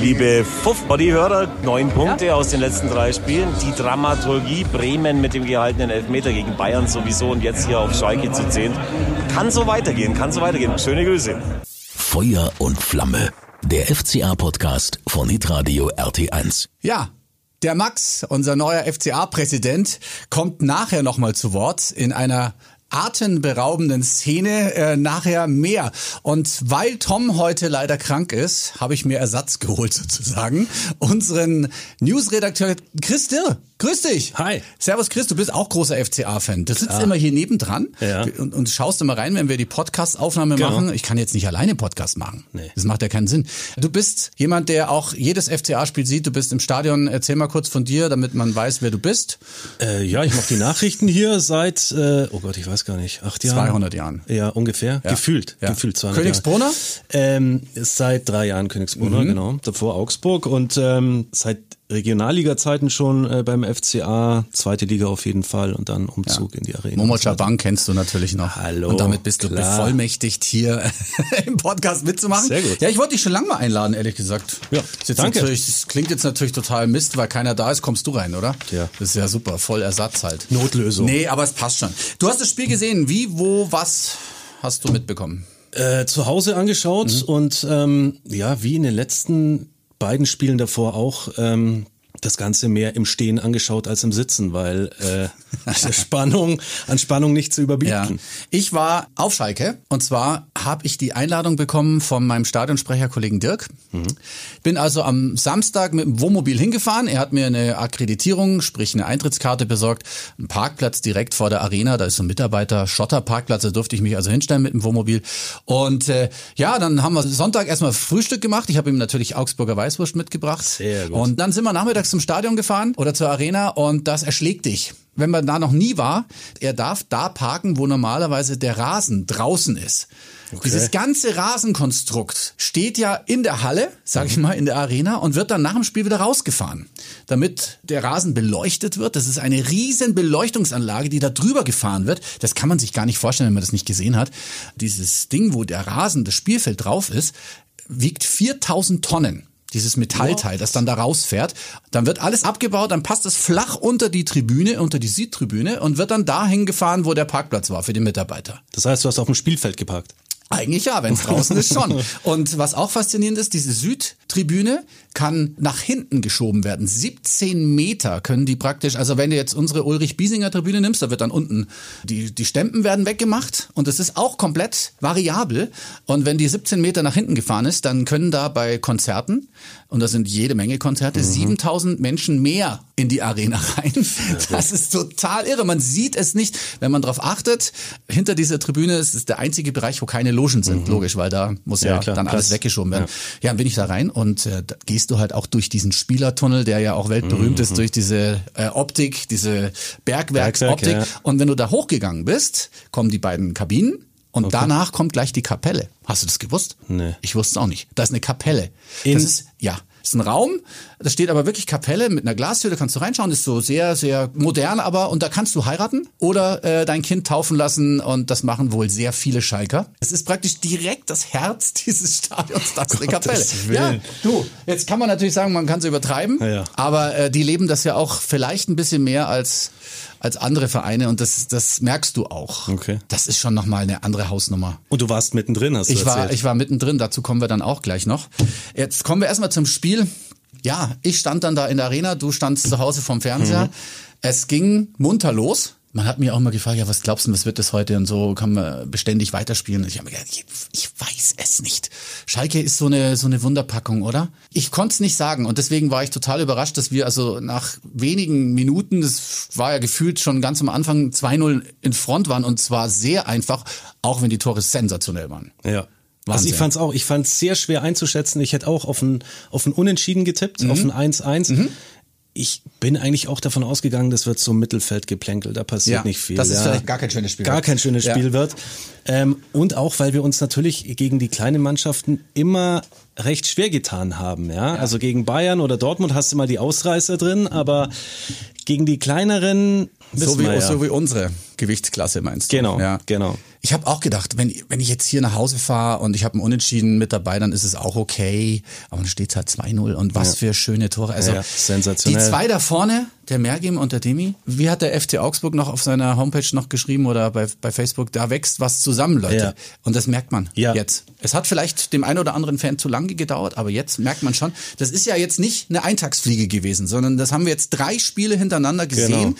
Liebe Fuff-Body-Hörer, neun Punkte ja? aus den letzten drei Spielen. Die Dramaturgie Bremen mit dem gehaltenen Elfmeter gegen Bayern sowieso und jetzt hier auf Schalke zu zehn. Kann so weitergehen, kann so weitergehen. Schöne Grüße. Feuer und Flamme. Der FCA-Podcast von Hitradio RT1. Ja, der Max, unser neuer FCA-Präsident, kommt nachher nochmal zu Wort in einer atemberaubenden Szene äh, nachher mehr. Und weil Tom heute leider krank ist, habe ich mir Ersatz geholt sozusagen. Unseren Newsredakteur Chris Dirr. Grüß dich. Hi. Servus Chris, du bist auch großer FCA-Fan. Du sitzt ah. immer hier nebendran ja. und, und schaust immer rein, wenn wir die Podcast-Aufnahme genau. machen. Ich kann jetzt nicht alleine Podcast machen. Nee. Das macht ja keinen Sinn. Du bist jemand, der auch jedes FCA-Spiel sieht. Du bist im Stadion. Erzähl mal kurz von dir, damit man weiß, wer du bist. Äh, ja, ich mache die Nachrichten hier seit, äh, oh Gott, ich weiß gar nicht, acht Jahren. 200 Jahren. Ja, ungefähr. Ja. Gefühlt. Ja. Gefühlt 200 Königsbrunner? Ähm, seit drei Jahren Königsbrunner, mhm. genau. Davor Augsburg und ähm, seit Regionalliga-Zeiten schon äh, beim FCA, zweite Liga auf jeden Fall und dann Umzug ja. in die Arena. Momo Chaban kennst du natürlich noch. Hallo. Und damit bist klar. du bevollmächtigt, hier im Podcast mitzumachen. Sehr gut. Ja, ich wollte dich schon lange mal einladen, ehrlich gesagt. Ja, das danke. Das klingt jetzt natürlich total Mist, weil keiner da ist, kommst du rein, oder? Ja. Das ist ja super, voll Ersatz halt. Notlösung. Nee, aber es passt schon. Du hast das Spiel gesehen. Wie, wo, was hast du mitbekommen? Äh, zu Hause angeschaut mhm. und ähm, ja, wie in den letzten beiden Spielen davor auch ähm, das Ganze mehr im Stehen angeschaut als im Sitzen, weil äh, Spannung an Spannung nicht zu überbieten. Ja. Ich war auf Schalke und zwar habe ich die Einladung bekommen von meinem Stadionsprecherkollegen Dirk. Mhm. Bin also am Samstag mit dem Wohnmobil hingefahren. Er hat mir eine Akkreditierung, sprich eine Eintrittskarte besorgt, einen Parkplatz direkt vor der Arena. Da ist so ein Mitarbeiter Schotterparkplatz, da durfte ich mich also hinstellen mit dem Wohnmobil. Und äh, ja, dann haben wir Sonntag erstmal Frühstück gemacht. Ich habe ihm natürlich Augsburger Weißwurst mitgebracht. Sehr gut. Und dann sind wir nachmittags zum Stadion gefahren oder zur Arena und das erschlägt dich. Wenn man da noch nie war, er darf da parken, wo normalerweise der Rasen draußen ist. Okay. Dieses ganze Rasenkonstrukt steht ja in der Halle, sag ich mhm. mal, in der Arena und wird dann nach dem Spiel wieder rausgefahren, damit der Rasen beleuchtet wird. Das ist eine riesen Beleuchtungsanlage, die da drüber gefahren wird. Das kann man sich gar nicht vorstellen, wenn man das nicht gesehen hat. Dieses Ding, wo der Rasen, das Spielfeld drauf ist, wiegt 4000 Tonnen dieses Metallteil, das dann da rausfährt. Dann wird alles abgebaut, dann passt es flach unter die Tribüne, unter die Südtribüne und wird dann dahin gefahren, wo der Parkplatz war für die Mitarbeiter. Das heißt, du hast auf dem Spielfeld geparkt? Eigentlich ja, wenn es draußen ist schon. Und was auch faszinierend ist, diese Südtribüne kann nach hinten geschoben werden. 17 Meter können die praktisch, also wenn du jetzt unsere Ulrich-Biesinger Tribüne nimmst, da wird dann unten, die, die Stempen werden weggemacht und es ist auch komplett variabel. Und wenn die 17 Meter nach hinten gefahren ist, dann können da bei Konzerten, und da sind jede Menge Konzerte, mhm. 7000 Menschen mehr in die Arena rein. Das ist total irre. Man sieht es nicht, wenn man darauf achtet. Hinter dieser Tribüne ist es der einzige Bereich, wo keine Logen sind, mhm. logisch, weil da muss ja, ja klar, dann alles Platz. weggeschoben werden. Ja. ja, dann bin ich da rein und äh, gehst du halt auch durch diesen Spielertunnel, der ja auch weltberühmt mhm. ist, durch diese äh, Optik, diese Bergwerksoptik. Bergwerk, ja. Und wenn du da hochgegangen bist, kommen die beiden Kabinen und okay. danach kommt gleich die Kapelle. Hast du das gewusst? Nee. Ich wusste es auch nicht. Da ist eine Kapelle. In das ist, ja, ist ein Raum, da steht aber wirklich Kapelle mit einer Glastür, da kannst du reinschauen, ist so sehr, sehr modern, aber und da kannst du heiraten oder äh, dein Kind taufen lassen und das machen wohl sehr viele Schalker. Es ist praktisch direkt das Herz dieses Stadions, das ist eine Kapelle. Ja, du, jetzt kann man natürlich sagen, man kann es übertreiben, ja, ja. aber äh, die leben das ja auch vielleicht ein bisschen mehr als als andere Vereine und das, das merkst du auch. Okay. Das ist schon nochmal eine andere Hausnummer. Und du warst mittendrin, hast du ich erzählt. war, Ich war mittendrin, dazu kommen wir dann auch gleich noch. Jetzt kommen wir erstmal zum Spiel. Ja, ich stand dann da in der Arena, du standst zu Hause vom Fernseher. Mhm. Es ging munter los. Man hat mir auch mal gefragt, ja, was glaubst du, was wird das heute und so, kann man beständig weiterspielen? Und ich habe mir gedacht, ich, ich, weiß es nicht. Schalke ist so eine, so eine Wunderpackung, oder? Ich konnte es nicht sagen und deswegen war ich total überrascht, dass wir also nach wenigen Minuten, das war ja gefühlt schon ganz am Anfang 2-0 in Front waren und zwar sehr einfach, auch wenn die Tore sensationell waren. Ja. Wahnsinn. Also ich fand's auch, ich fand's sehr schwer einzuschätzen. Ich hätte auch auf ein, auf ein Unentschieden getippt, mhm. auf ein 1-1. Mhm ich bin eigentlich auch davon ausgegangen, das wird so Mittelfeldgeplänkel, da passiert ja, nicht viel. Dass es ja. vielleicht gar kein schönes Spiel gar wird. kein schönes Spiel ja. wird. Ähm, und auch, weil wir uns natürlich gegen die kleinen Mannschaften immer recht schwer getan haben. Ja? Also gegen Bayern oder Dortmund hast du mal die Ausreißer drin, aber gegen die kleineren so wie, so wie unsere Gewichtsklasse meinst du? Genau, ja. genau. Ich habe auch gedacht, wenn, wenn ich jetzt hier nach Hause fahre und ich habe einen Unentschieden mit dabei, dann ist es auch okay. Aber dann steht es halt 2-0 und was für schöne Tore. Also Ja, sensationell. Die zwei da vorne, der Mergim und der Demi, wie hat der FC Augsburg noch auf seiner Homepage noch geschrieben oder bei, bei Facebook, da wächst was zusammen, Leute. Ja. Und das merkt man Ja. jetzt. Es hat vielleicht dem einen oder anderen Fan zu lange gedauert, aber jetzt merkt man schon, das ist ja jetzt nicht eine Eintagsfliege gewesen, sondern das haben wir jetzt drei Spiele hintereinander gesehen. Genau.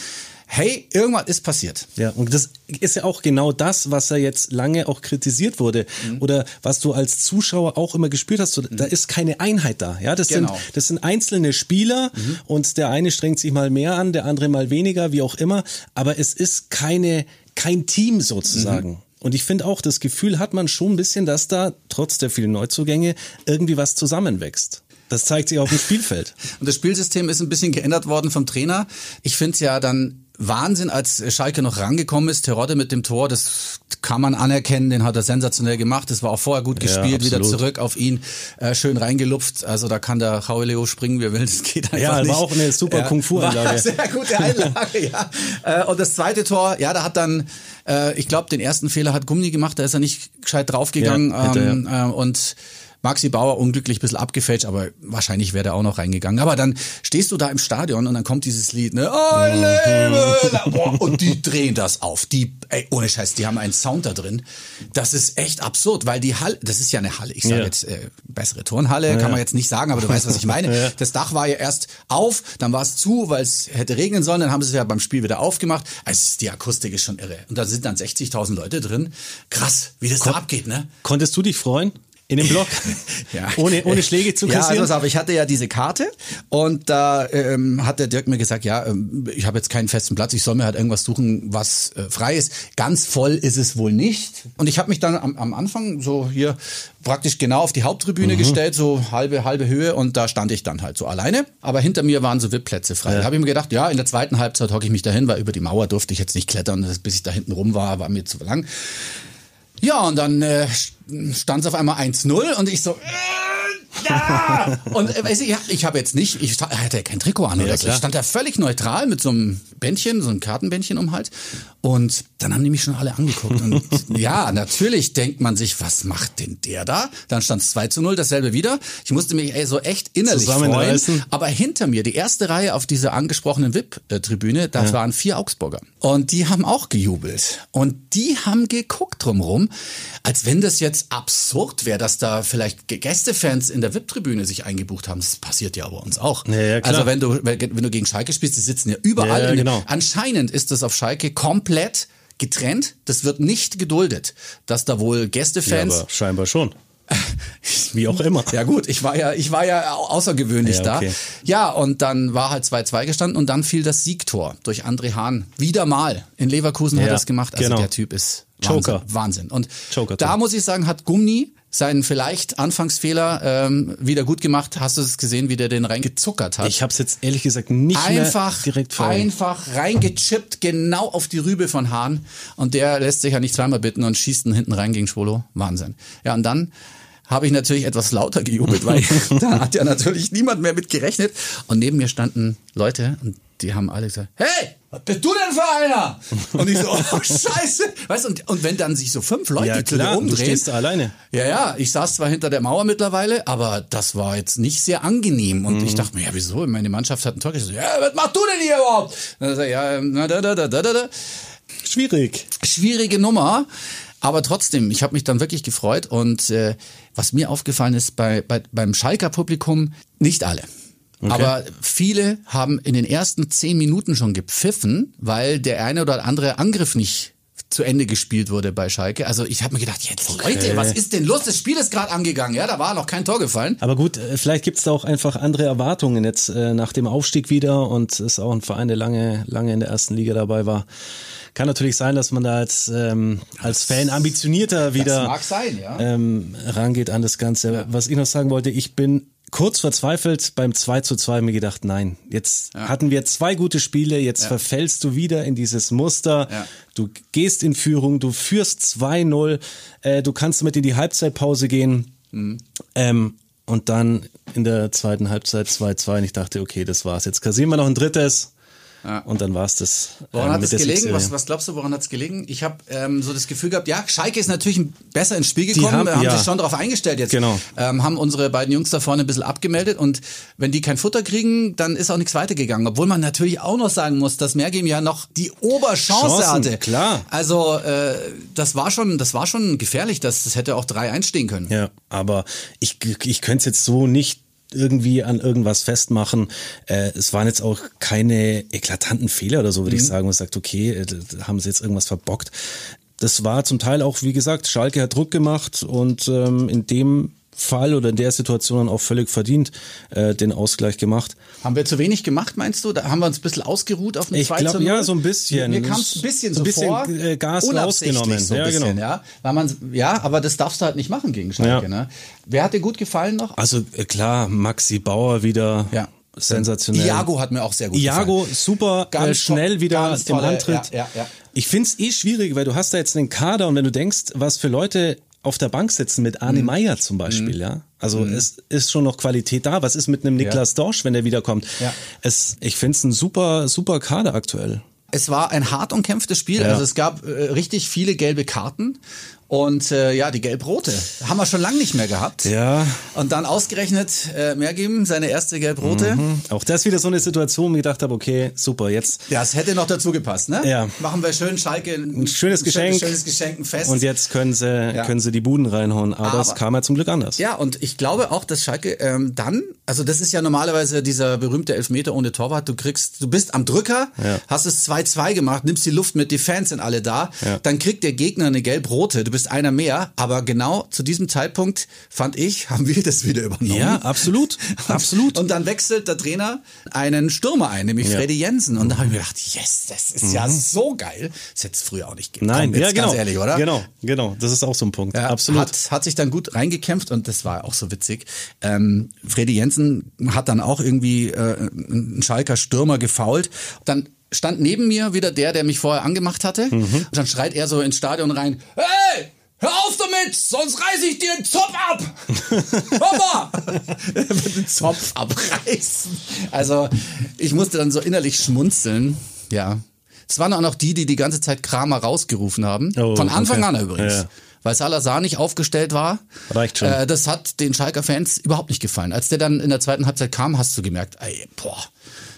Hey, irgendwas ist passiert. Ja, und das ist ja auch genau das, was ja jetzt lange auch kritisiert wurde Mhm. oder was du als Zuschauer auch immer gespürt hast. So, Da ist keine Einheit da. Ja, das Genau. sind das sind einzelne Spieler und der eine strengt sich mal mehr an, der andere mal weniger, wie auch immer. Aber es ist keine kein Team sozusagen. Und ich finde auch, das Gefühl hat man schon ein bisschen, dass da trotz der vielen Neuzugänge irgendwie was zusammenwächst. Das zeigt sich auf dem Spielfeld. Und das Spielsystem ist ein bisschen geändert worden vom Trainer. Ich finde es ja dann Wahnsinn, als Schalke noch rangekommen ist. Terodde mit dem Tor, das kann man anerkennen, den hat er sensationell gemacht. Das war auch vorher gut gespielt, wieder absolut. zurück auf ihn, äh, schön reingelupft. Also da kann der Rauleo springen, wie er will, das geht einfach Ja, war nicht. auch eine super Kung-Fu-Einlage. war eine Sehr gute Einlage, ja. Äh, Und das zweite Tor, ja, da hat dann, äh, ich glaube, den ersten Fehler hat Gummi gemacht, da ist er nicht gescheit draufgegangen. Ja, ähm, äh, und Maxi Bauer unglücklich ein bisschen abgefälscht, aber wahrscheinlich wäre der auch noch reingegangen. Aber dann stehst du da im Stadion und dann kommt dieses Lied, ne? I lebe. Boah, und die drehen das auf. Die, ey, ohne Scheiß, die haben einen Sound da drin. Das ist echt absurd, weil die Halle, das ist ja eine Halle. Ich sage Ja. jetzt äh, bessere Turnhalle, kann man jetzt nicht sagen, aber du weißt, was ich meine. Das Dach war ja erst auf, dann war es zu, weil es hätte regnen sollen, dann haben sie es ja beim Spiel wieder aufgemacht. Also die Akustik ist schon irre. Und da sind dann 60.000 Leute drin. Krass, wie das da abgeht, ne? Konntest du dich freuen? In dem Block? Ohne, ohne Schläge zu Ja, kassieren? also, aber ich hatte ja diese Karte und da ähm, hat der Dirk mir gesagt, ja, ähm, ich habe jetzt keinen festen Platz, ich soll mir halt irgendwas suchen, was äh, frei ist. Ganz voll ist es wohl nicht. Und ich habe mich dann am, am Anfang so hier praktisch genau auf die Haupttribüne gestellt, so halbe, halbe Höhe und da stand ich dann halt so alleine. Aber hinter mir waren so VIP-Plätze frei. Da habe ich mir gedacht, ja, in der zweiten Halbzeit hocke ich mich dahin, weil über die Mauer durfte ich jetzt nicht klettern, bis ich da hinten rum war, war mir zu lang. Ja, und dann äh, stand es auf einmal 1-0 und ich so. Ja! Und äh, weiß ich, ich habe jetzt nicht, ich hatte ja kein Trikot an oder so. Ich stand da völlig neutral mit so einem Bändchen, so einem Kartenbändchen um Hals. Und dann haben die mich schon alle angeguckt. Und ja, natürlich denkt man sich, was macht denn der da? Dann stand es 2 zu 0, dasselbe wieder. Ich musste mich ey, so echt innerlich freuen. Aber hinter mir, die erste Reihe auf dieser angesprochenen VIP-Tribüne, da waren vier Augsburger. Und die haben auch gejubelt. Und die haben geguckt drumrum, als wenn das jetzt absurd wäre, dass da vielleicht Gästefans in der VIP-Tribüne sich eingebucht haben. Das passiert ja bei uns auch. Ja, ja, also wenn du, wenn du gegen Schalke spielst, die sitzen ja überall. Ja, ja, in, genau. Anscheinend ist das auf Schalke komplett getrennt. Das wird nicht geduldet, dass da wohl ja, Gästefans aber scheinbar schon. Wie auch immer. ja gut, ich war ja, ich war ja au- außergewöhnlich Ja, da. okay. Ja, und dann war halt 2-2 gestanden und dann fiel das Siegtor durch André Hahn. Wieder mal. In Leverkusen hat Ja, er das gemacht. Also genau. der Typ ist Wahnsinn. Joker. Wahnsinn. Und Joker, da muss ich sagen, hat Gummi seinen vielleicht Anfangsfehler ähm, wieder gut gemacht. Hast du es gesehen, wie der den reingezuckert hat? Ich habe es jetzt ehrlich gesagt nicht einfach, mehr direkt vor. Einfach reingechippt, genau auf die Rübe von Hahn. Und der lässt sich ja nicht zweimal bitten und schießt ihn hinten rein gegen Schwolo. Wahnsinn. Ja, und dann habe ich natürlich etwas lauter gejubelt, weil da hat ja natürlich niemand mehr mit gerechnet. Und neben mir standen Leute und die haben alle gesagt, hey, was bist du denn für einer? Und ich so, oh scheiße. Weißt du, und, und wenn dann sich so fünf Leute Ja, klar, du umdrehen. stehst da alleine. Ja, ja, ich saß zwar hinter der Mauer mittlerweile, aber das war jetzt nicht sehr angenehm. Und Mhm. ich dachte mir, ja, wieso? Meine Mannschaft hat ein Tor geschossen. Ja, was machst du denn hier überhaupt? Ich, ja, na, da, da, da, da, da, da. Schwierig. Schwierige Nummer. Aber trotzdem, ich habe mich dann wirklich gefreut. Und äh, was mir aufgefallen ist bei, bei, beim Schalker Publikum, nicht alle. Aber viele haben in den ersten zehn Minuten schon gepfiffen, weil der eine oder andere Angriff nicht zu Ende gespielt wurde bei Schalke. Also ich habe mir gedacht, jetzt Leute, was ist denn los? Das Spiel ist gerade angegangen. Ja, da war noch kein Tor gefallen. Aber gut, äh, vielleicht gibt's da auch einfach andere Erwartungen jetzt äh, nach dem Aufstieg wieder und ist auch ein Verein, der lange, lange in der ersten Liga dabei war. Kann natürlich sein, dass man da als, ähm, als Fan ambitionierter wieder mag sein, ja. ähm, rangeht an das Ganze. Was ich noch sagen wollte, ich bin kurz verzweifelt beim 2 zu 2 mir gedacht, nein, jetzt hatten wir zwei gute Spiele, jetzt verfällst du wieder in dieses Muster. Ja. Du gehst in Führung, du führst 2-0, äh, du kannst mit in die Halbzeitpause gehen. Mhm. Ähm, und dann in der zweiten Halbzeit 2-2 und ich dachte, okay, das war's. Jetzt kassieren wir noch ein drittes Und dann war es das. Woran ähm, hat es gelegen? Was, was glaubst du, woran hat es gelegen? Ich habe ähm, so das Gefühl gehabt, ja, Schalke ist natürlich besser ins Spiel gekommen, haben- haben, ja. sich schon darauf eingestellt jetzt. Genau. Ähm, haben unsere beiden Jungs da vorne ein bisschen abgemeldet und wenn die kein Futter kriegen, dann ist auch nichts weitergegangen. Obwohl man natürlich auch noch sagen muss, dass Mergim ja noch die Oberchance Chancen, hatte. klar. Also äh, das war schon, das war schon gefährlich, das, das hätte auch 3-1 stehen können. Ja, aber ich, ich könnte es jetzt so nicht irgendwie an irgendwas festmachen. Äh, es waren jetzt auch keine eklatanten Fehler oder so, würde ich sagen. Man sagt, okay, äh, haben sie jetzt irgendwas verbockt. Das war zum Teil auch, wie gesagt, Schalke hat Druck gemacht und ähm, in dem Fall oder in der Situation auch völlig verdient äh, den Ausgleich gemacht. Haben wir zu wenig gemacht, meinst du? Da haben wir uns ein bisschen ausgeruht auf den Ich 2 glaub, zu 0? ja, so ein bisschen. Mir kam es ein bisschen So ein bisschen, vor. äh, Gas rausgenommen. So Ja, bisschen, genau. ja. Weil man, ja, aber das darfst du halt nicht machen gegen Schalke. Ja. Ne? Wer hat dir gut gefallen noch? Also äh, klar, Maxi Bauer wieder Ja. Sensationell. Iago hat mir auch sehr gut Iago gefallen. super Ganz äh, schnell to- wieder ganz im Antritt. ja, ja, ja. Ich find's eh schwierig, weil du hast da jetzt einen Kader und wenn du denkst, was für Leute auf der Bank sitzen mit Mhm. Arne Meyer zum Beispiel, ja. Also es ist schon noch Qualität da. Was ist mit einem Niklas Dorsch, wenn der wiederkommt? Ja. Es, ich find's ein super, super Kader aktuell. Es war ein hart umkämpftes Spiel. Ja. Also es gab äh, richtig viele gelbe Karten. Und äh, ja, die gelb-rote haben wir schon lange nicht mehr gehabt. Ja. Und dann ausgerechnet äh, Mergim, seine erste gelb-rote. Auch das wieder so eine Situation, wo ich gedacht habe, okay, super, jetzt Ja, es hätte noch dazu gepasst, ne? Ja. Machen wir schön Schalke ein, schönes Geschenk. schönes Geschenk, ein Fest. und jetzt können sie, Ja. können sie die Buden reinhauen. Aber, Aber- es kam ja zum Glück anders. Ja, und ich glaube auch, dass Schalke ähm, dann, also das ist ja normalerweise dieser berühmte Elfmeter ohne Torwart, du kriegst, du bist am Drücker, Ja. hast es 2-2 gemacht, nimmst die Luft mit, die Fans sind alle da, Ja. dann kriegt der Gegner eine gelb-rote, du bist einer mehr, aber genau zu diesem Zeitpunkt, fand ich, haben wir das wieder übernommen. Ja, absolut, absolut. Und dann wechselt der Trainer einen Stürmer ein, nämlich Ja. Freddy Jensen. Und da habe ich mir gedacht, yes, das ist ja so geil. Das hätte es früher auch nicht gegeben. Nein, Komm, ja, genau. ganz ehrlich, oder? Genau, genau. Das ist auch so ein Punkt. Ja, Absolut. Hat, hat sich dann gut reingekämpft und das war auch so witzig. Ähm, Freddy Jensen hat dann auch irgendwie äh, einen Schalker Stürmer gefault. Dann stand neben mir wieder der, der mich vorher angemacht hatte. Mhm. Und dann schreit er so ins Stadion rein, hey! Hör auf damit, sonst reiß ich dir den Zopf ab! Hör mal! Er wird den Zopf abreißen. Also, ich musste dann so innerlich schmunzeln. Ja. Es waren auch noch die, die die ganze Zeit Kramer rausgerufen haben. Oh, Von Anfang okay. an übrigens. Ja. Weil Salazar nicht aufgestellt war. Reicht schon. Äh, das hat den Schalker Fans überhaupt nicht gefallen. Als der dann in der zweiten Halbzeit kam, hast du gemerkt, ey, boah,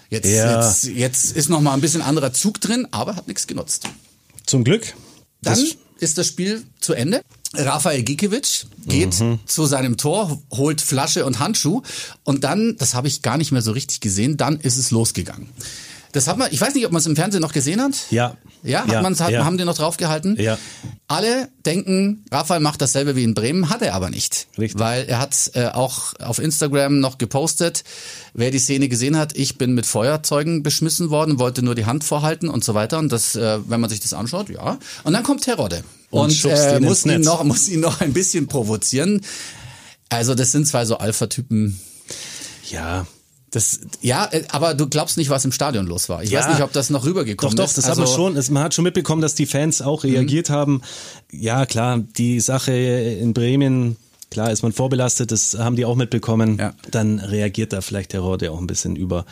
jetzt, Ja. jetzt, jetzt ist noch mal ein bisschen anderer Zug drin, aber hat nichts genutzt. Zum Glück. Dann Das- ist das Spiel zu Ende. Rafael Gikiewicz geht Mhm. zu seinem Tor, holt Flasche und Handschuh und dann, das habe ich gar nicht mehr so richtig gesehen, dann ist es losgegangen. Das hat man, ich weiß nicht, ob man es im Fernsehen noch gesehen hat. Ja. Ja, hat Ja, man's, hat, ja. haben die noch draufgehalten? Ja. Alle denken, Rafael macht dasselbe wie in Bremen, hat er aber nicht. Richtig. Weil er hat äh, auch auf Instagram noch gepostet, wer die Szene gesehen hat, ich bin mit Feuerzeugen beschmissen worden, wollte nur die Hand vorhalten und so weiter. Und das, äh, wenn man sich das anschaut, ja. Und dann kommt Terodde Und und, äh, muss, ihn noch, muss ihn noch ein bisschen provozieren. Also das sind zwei so Alpha-Typen. Ja. Das, ja, äh, aber du glaubst nicht, was im Stadion los war. Ich Ja. weiß nicht, ob das noch Doch, rübergekommen doch, ist. das hat man Also- schon, man hat schon mitbekommen, dass die Fans auch reagiert haben. Ja, klar, die Sache in Bremen, klar ist man vorbelastet, das haben die auch mitbekommen. Ja. Dann reagiert da vielleicht der Rode auch ein bisschen über.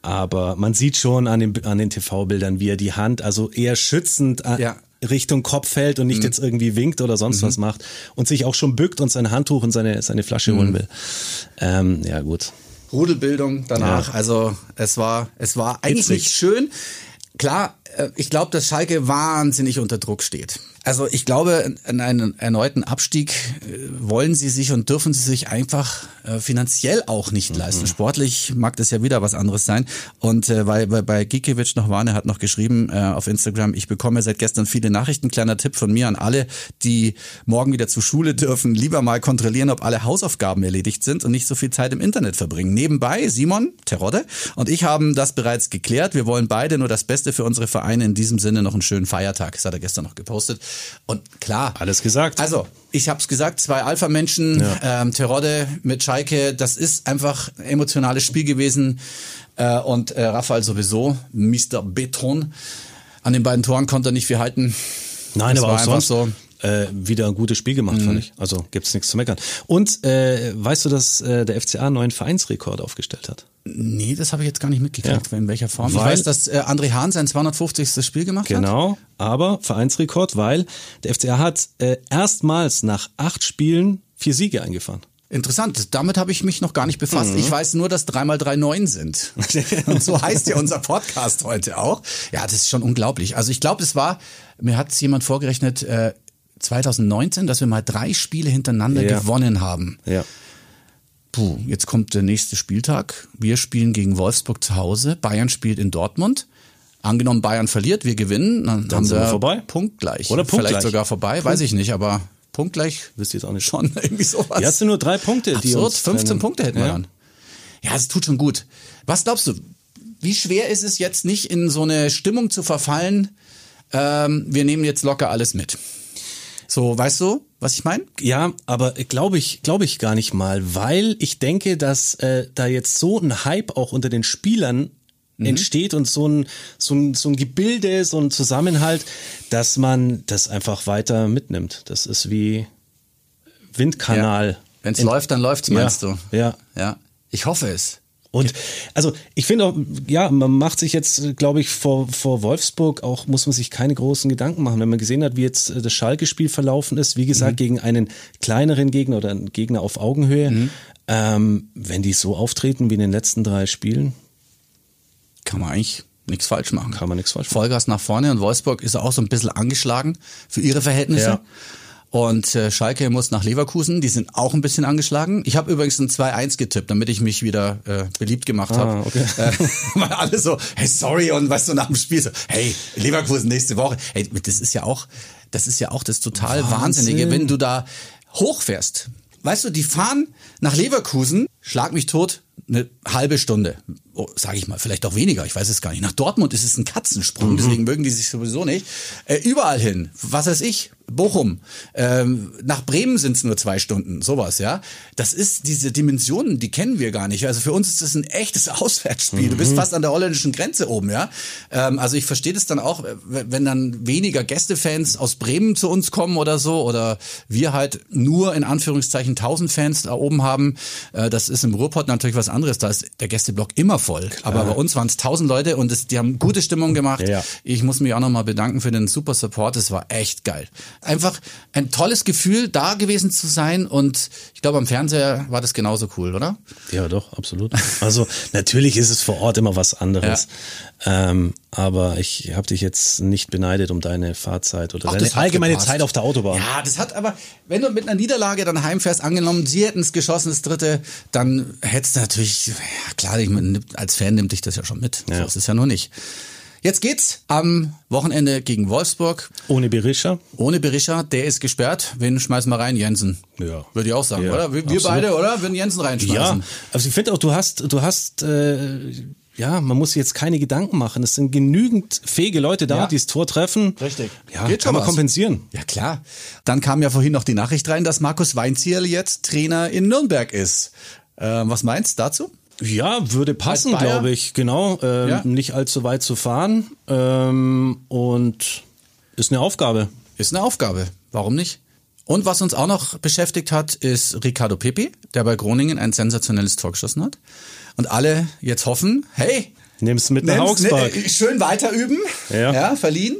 Aber man sieht schon an den, an den TV-Bildern, wie er die Hand, also eher schützend an, Ja. Richtung Kopf hält und nicht jetzt irgendwie winkt oder sonst was macht und sich auch schon bückt und sein Handtuch und seine, seine Flasche holen will. Ähm, ja, gut. Rudelbildung danach. Ja. Also es war, es war eigentlich Hitzig. nicht schön. Klar, ich glaube, dass Schalke wahnsinnig unter Druck steht. Also ich glaube, in einen erneuten Abstieg äh, wollen sie sich und dürfen sie sich einfach äh, finanziell auch nicht leisten. Sportlich mag das ja wieder was anderes sein. Und äh, weil, weil bei Gikiewicz noch war, er hat noch geschrieben äh, auf Instagram, ich bekomme seit gestern viele Nachrichten. Kleiner Tipp von mir an alle, die morgen wieder zur Schule dürfen, lieber mal kontrollieren, ob alle Hausaufgaben erledigt sind und nicht so viel Zeit im Internet verbringen. Nebenbei, Simon Terodde und ich haben das bereits geklärt. Wir wollen beide nur das Beste für unsere Vereine. In diesem Sinne noch einen schönen Feiertag. Das hat er gestern noch gepostet. Und klar. Alles gesagt. Also, ich habe es gesagt, zwei Alpha-Menschen, ähm, Terodde mit Schalke, das ist einfach ein emotionales Spiel gewesen. Äh, und äh, Rafael sowieso, Mr. Beton. An den beiden Toren konnte er nicht viel halten. Nein, Das aber war auch sonst. so. Äh, wieder ein gutes Spiel gemacht, Mhm. fand ich. Also gibt's nichts zu meckern. Und äh, weißt du, dass äh, der FCA einen neuen Vereinsrekord aufgestellt hat? Nee, das habe ich jetzt gar nicht mitgekriegt, Ja. in welcher Form. ich Weil- weiß, dass äh, André Hahn sein 250. Spiel gemacht hat. Genau, aber Vereinsrekord, weil der FCA hat äh, erstmals nach acht Spielen vier Siege eingefahren. Interessant, damit habe ich mich noch gar nicht befasst. Mhm. Ich weiß nur, dass 3x3 9 sind. Und so heißt ja unser Podcast heute auch. Ja, das ist schon unglaublich. Also ich glaube, es war, mir hat es jemand vorgerechnet, äh, 2019, dass wir mal drei Spiele hintereinander Ja. gewonnen haben. Ja. Puh, jetzt kommt der nächste Spieltag. Wir spielen gegen Wolfsburg zu Hause. Bayern spielt in Dortmund. Angenommen, Bayern verliert, wir gewinnen, dann, haben sind wir wir vorbei. punktgleich. Oder punktgleich. Vielleicht sogar vorbei, weiß ich nicht, aber punktgleich Wisst ihr jetzt auch nicht. schon irgendwie sowas. Hast du nur drei Punkte, Absurd, uns 15 trennen. Punkte hätten wir Ja. dann. Ja, es tut schon gut. Was glaubst du? Wie schwer ist es jetzt nicht in so eine Stimmung zu verfallen? Ähm, wir nehmen jetzt locker alles mit. So, weißt du, was ich meine? Ja, aber glaube ich, glaube ich gar nicht mal, weil ich denke, dass äh, da jetzt so ein Hype auch unter den Spielern entsteht und so ein, so, ein, so ein Gebilde, so ein Zusammenhalt, dass man das einfach weiter mitnimmt. Das ist wie Windkanal. Wenn es läuft, dann läuft's, meinst ja, du? Ja. Ja. Ich hoffe es. Und also ich finde auch, ja, man macht sich jetzt, glaube ich, vor, vor Wolfsburg auch, muss man sich keine großen Gedanken machen. Wenn man gesehen hat, wie jetzt äh, das Schalke-Spiel verlaufen ist, wie gesagt, gegen einen kleineren Gegner oder einen Gegner auf Augenhöhe, ähm, wenn die so auftreten wie in den letzten drei Spielen, Kann man eigentlich nichts falsch machen. kann man nichts falsch machen. Vollgas nach vorne und Wolfsburg ist auch so ein bisschen angeschlagen für ihre Verhältnisse. Ja. Und äh, Schalke muss nach Leverkusen, die sind auch ein bisschen angeschlagen. Ich habe übrigens ein 2-1 getippt, damit ich mich wieder äh, beliebt gemacht habe. Ah, okay. Äh, weil alle so, hey, sorry, und weißt du, nach dem Spiel so, hey, Leverkusen nächste Woche. Hey, das ist ja auch, das ist ja auch das total Wahnsinn. Wahnsinnige, wenn du da hochfährst. Weißt du, die fahren nach Leverkusen, schlag mich tot, eine halbe Stunde, oh, sage ich mal, vielleicht auch weniger, ich weiß es gar nicht. Nach Dortmund ist es ein Katzensprung, deswegen mögen die sich sowieso nicht. Äh, überall hin, was weiß ich, Bochum, ähm, nach Bremen sind es nur zwei Stunden, sowas, ja. Das ist diese Dimensionen, die kennen wir gar nicht. Also für uns ist das ein echtes Auswärtsspiel. Du bist fast an der holländischen Grenze oben, ja. Ähm, also ich verstehe das dann auch, wenn dann weniger Gästefans aus Bremen zu uns kommen oder so, oder wir halt nur in Anführungszeichen 1000 Fans da oben haben. Äh, das ist im Ruhrpott natürlich was anderes. Da ist der Gästeblock immer voll. Aber bei uns waren es 1000 Leute und es, die haben gute Stimmung gemacht. Ja. Ich muss mich auch nochmal bedanken für den super Support. Es war echt geil. Einfach ein tolles Gefühl, da gewesen zu sein. Und ich glaube, am Fernseher war das genauso cool, oder? Ja, doch, absolut. Also natürlich ist es vor Ort immer was anderes. Ähm, aber ich habe dich jetzt nicht beneidet um deine Fahrzeit oder Ach, deine allgemeine gepasst. Zeit auf der Autobahn. Ja, das hat aber, wenn du mit einer Niederlage dann heimfährst, angenommen, sie hätten es geschossen, das dritte, dann hättest du natürlich, ja klar, als Fan nimmt dich das ja schon mit. Ja. So ist es ja nur nicht. Jetzt geht's am Wochenende gegen Wolfsburg. Ohne Berisha. Ohne Berisha, der ist gesperrt. Wen schmeißen wir rein? Jensen. Ja. Würde ich auch sagen, Ja, oder? Wir, wir beide, oder? Würden Jensen reinschmeißen. Ja, also ich finde auch, du hast, du hast, äh, ja, man muss sich jetzt keine Gedanken machen. Es sind genügend fähige Leute da, Ja. die das Tor treffen. Richtig. Ja, Geht schon kann man was. kompensieren. Ja, klar. Dann kam ja vorhin noch die Nachricht rein, dass Markus Weinzierl jetzt Trainer in Nürnberg ist. Ähm, was meinst du dazu? Ja, würde passen, glaube ich. Genau, ähm, Ja. nicht allzu weit zu fahren ähm, und ist eine Aufgabe. Ist eine Aufgabe. Warum nicht? Und was uns auch noch beschäftigt hat, ist Ricardo Pepi, der bei Groningen ein sensationelles Tor geschossen hat. Und alle jetzt hoffen, hey, Nimm's mit nach Augsburg. ne, schön weiter üben, Ja. verliehen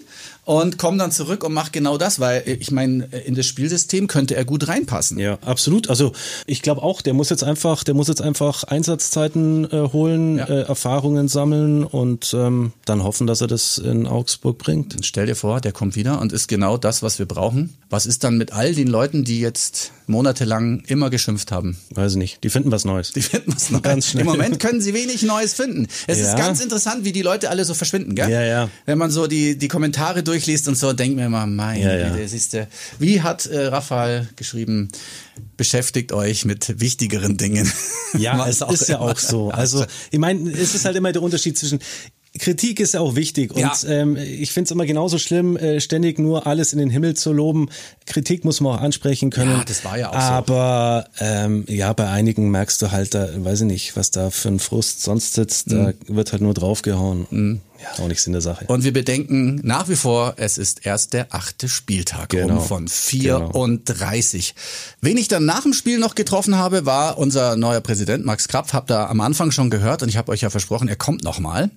und kommen dann zurück und macht genau das, weil äh, ich meine, in das Spielsystem könnte er gut reinpassen. Ja, absolut. Also ich glaube auch, der muss jetzt einfach, der muss jetzt einfach Einsatzzeiten äh, holen, Ja. äh, Erfahrungen sammeln und ähm, dann hoffen, dass er das in Augsburg bringt. Stell dir vor, der kommt wieder und ist genau das, was wir brauchen. Was ist dann mit all den Leuten, die jetzt monatelang immer geschimpft haben? Weiß ich nicht. Die finden was Neues. Die finden was Neues. Ganz schnell. Im Moment können sie wenig Neues finden. Es Ja. ist ganz interessant, wie die Leute alle so verschwinden, gell? Ja, ja. Wenn man so die, die Kommentare durchliest und so, denkt mir immer, mein Ja, ja. Güte, siehst du. Wie hat äh, Raphael geschrieben, beschäftigt euch mit wichtigeren Dingen. Ja, es auch ist ja auch so. Also, ich meine, es ist halt immer der Unterschied zwischen, Kritik ist auch wichtig und Ja. ähm, ich finde es immer genauso schlimm, äh, ständig nur alles in den Himmel zu loben. Kritik muss man auch ansprechen können. Ja, das war ja auch so. Aber ähm, ja, bei einigen merkst du halt, da weiß ich nicht, was da für ein Frust sonst sitzt. Da Mhm. wird halt nur draufgehauen. Ja, auch nichts in der Sache. Und wir bedenken nach wie vor, es ist erst der achte Spieltag Genau. um von 34. Wen ich dann nach dem Spiel noch getroffen habe, war unser neuer Präsident Max Krapf. Habt ihr am Anfang schon gehört und ich habe euch ja versprochen, er kommt noch mal.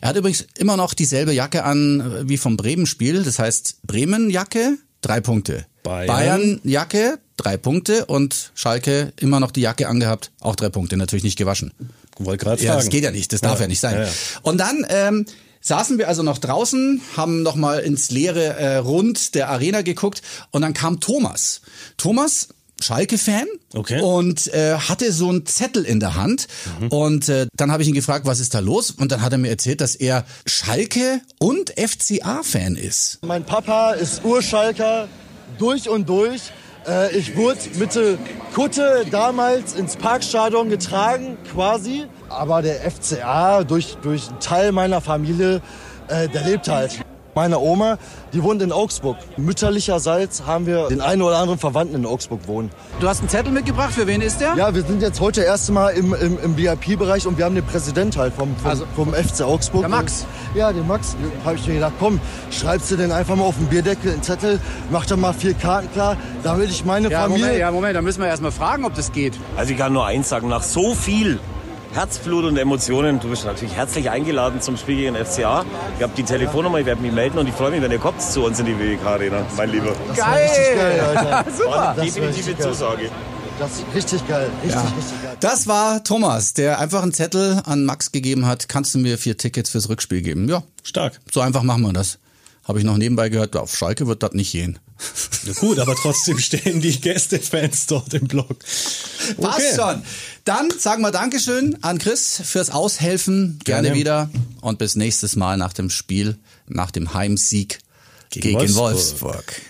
Er hat übrigens immer noch dieselbe Jacke an äh, wie vom Bremen-Spiel. Das heißt Bremen-Jacke, drei Punkte. Bayern. Bayern-Jacke, drei Punkte und Schalke immer noch die Jacke angehabt, auch drei Punkte, natürlich nicht gewaschen. Wollte gerade Ja, fragen. das geht ja nicht, das darf ja, nicht sein. Ja, ja. Und dann ähm, saßen wir also noch draußen, haben noch mal ins leere äh, Rund der Arena geguckt und dann kam Thomas. Thomas, Schalke-Fan Okay. und äh, hatte so einen Zettel in der Hand und äh, dann habe ich ihn gefragt, was ist da los? Und dann hat er mir erzählt, dass er Schalke und FCA-Fan ist. Mein Papa ist Urschalker durch und durch. Äh, Ich wurde mit der Kutte damals ins Parkstadion getragen, quasi. Aber der FCA, durch, durch einen Teil meiner Familie, äh, der lebt halt. Meine Oma, die wohnt in Augsburg. Mütterlicherseits haben wir den einen oder anderen Verwandten in Augsburg wohnen. Du hast einen Zettel mitgebracht, für wen ist der? Ja, wir sind jetzt heute erst mal im, im, im VIP-Bereich und wir haben den Präsident halt vom, vom, Also, vom FC Augsburg. der Max. Und, ja, den Max. Habe ich mir gedacht, komm, schreibst du den einfach mal auf den Bierdeckel einen Zettel, mach da mal vier Karten klar, damit ich meine Familie... Moment, da müssen wir erst mal fragen, ob das geht. Also ich kann nur eins sagen, nach so viel Herzblut und Emotionen, du bist natürlich herzlich eingeladen zum Spiel gegen den FCA. Ich habe die Telefonnummer, ich werde mich melden und ich freue mich, wenn ihr kommt zu uns in die WWK Arena, mein Lieber. Das richtig geil, Alter. Super. Das Definitive geil. Zusage. Das ist richtig geil, richtig, richtig geil. Das war Thomas, der einfach einen Zettel an Max gegeben hat. Kannst du mir vier Tickets fürs Rückspiel geben? Ja, Stark. so einfach machen wir das. Habe ich noch nebenbei gehört, auf Schalke wird das nicht gehen. Ja, gut, aber trotzdem stehen die Gästefans dort im Block. Passt schon. Dann sagen wir Dankeschön an Chris fürs Aushelfen. Gerne, Gerne. wieder. Und bis nächstes Mal nach dem Spiel, nach dem Heimsieg Gegen gegen, Wolfsburg. Wolfsburg.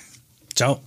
Ciao.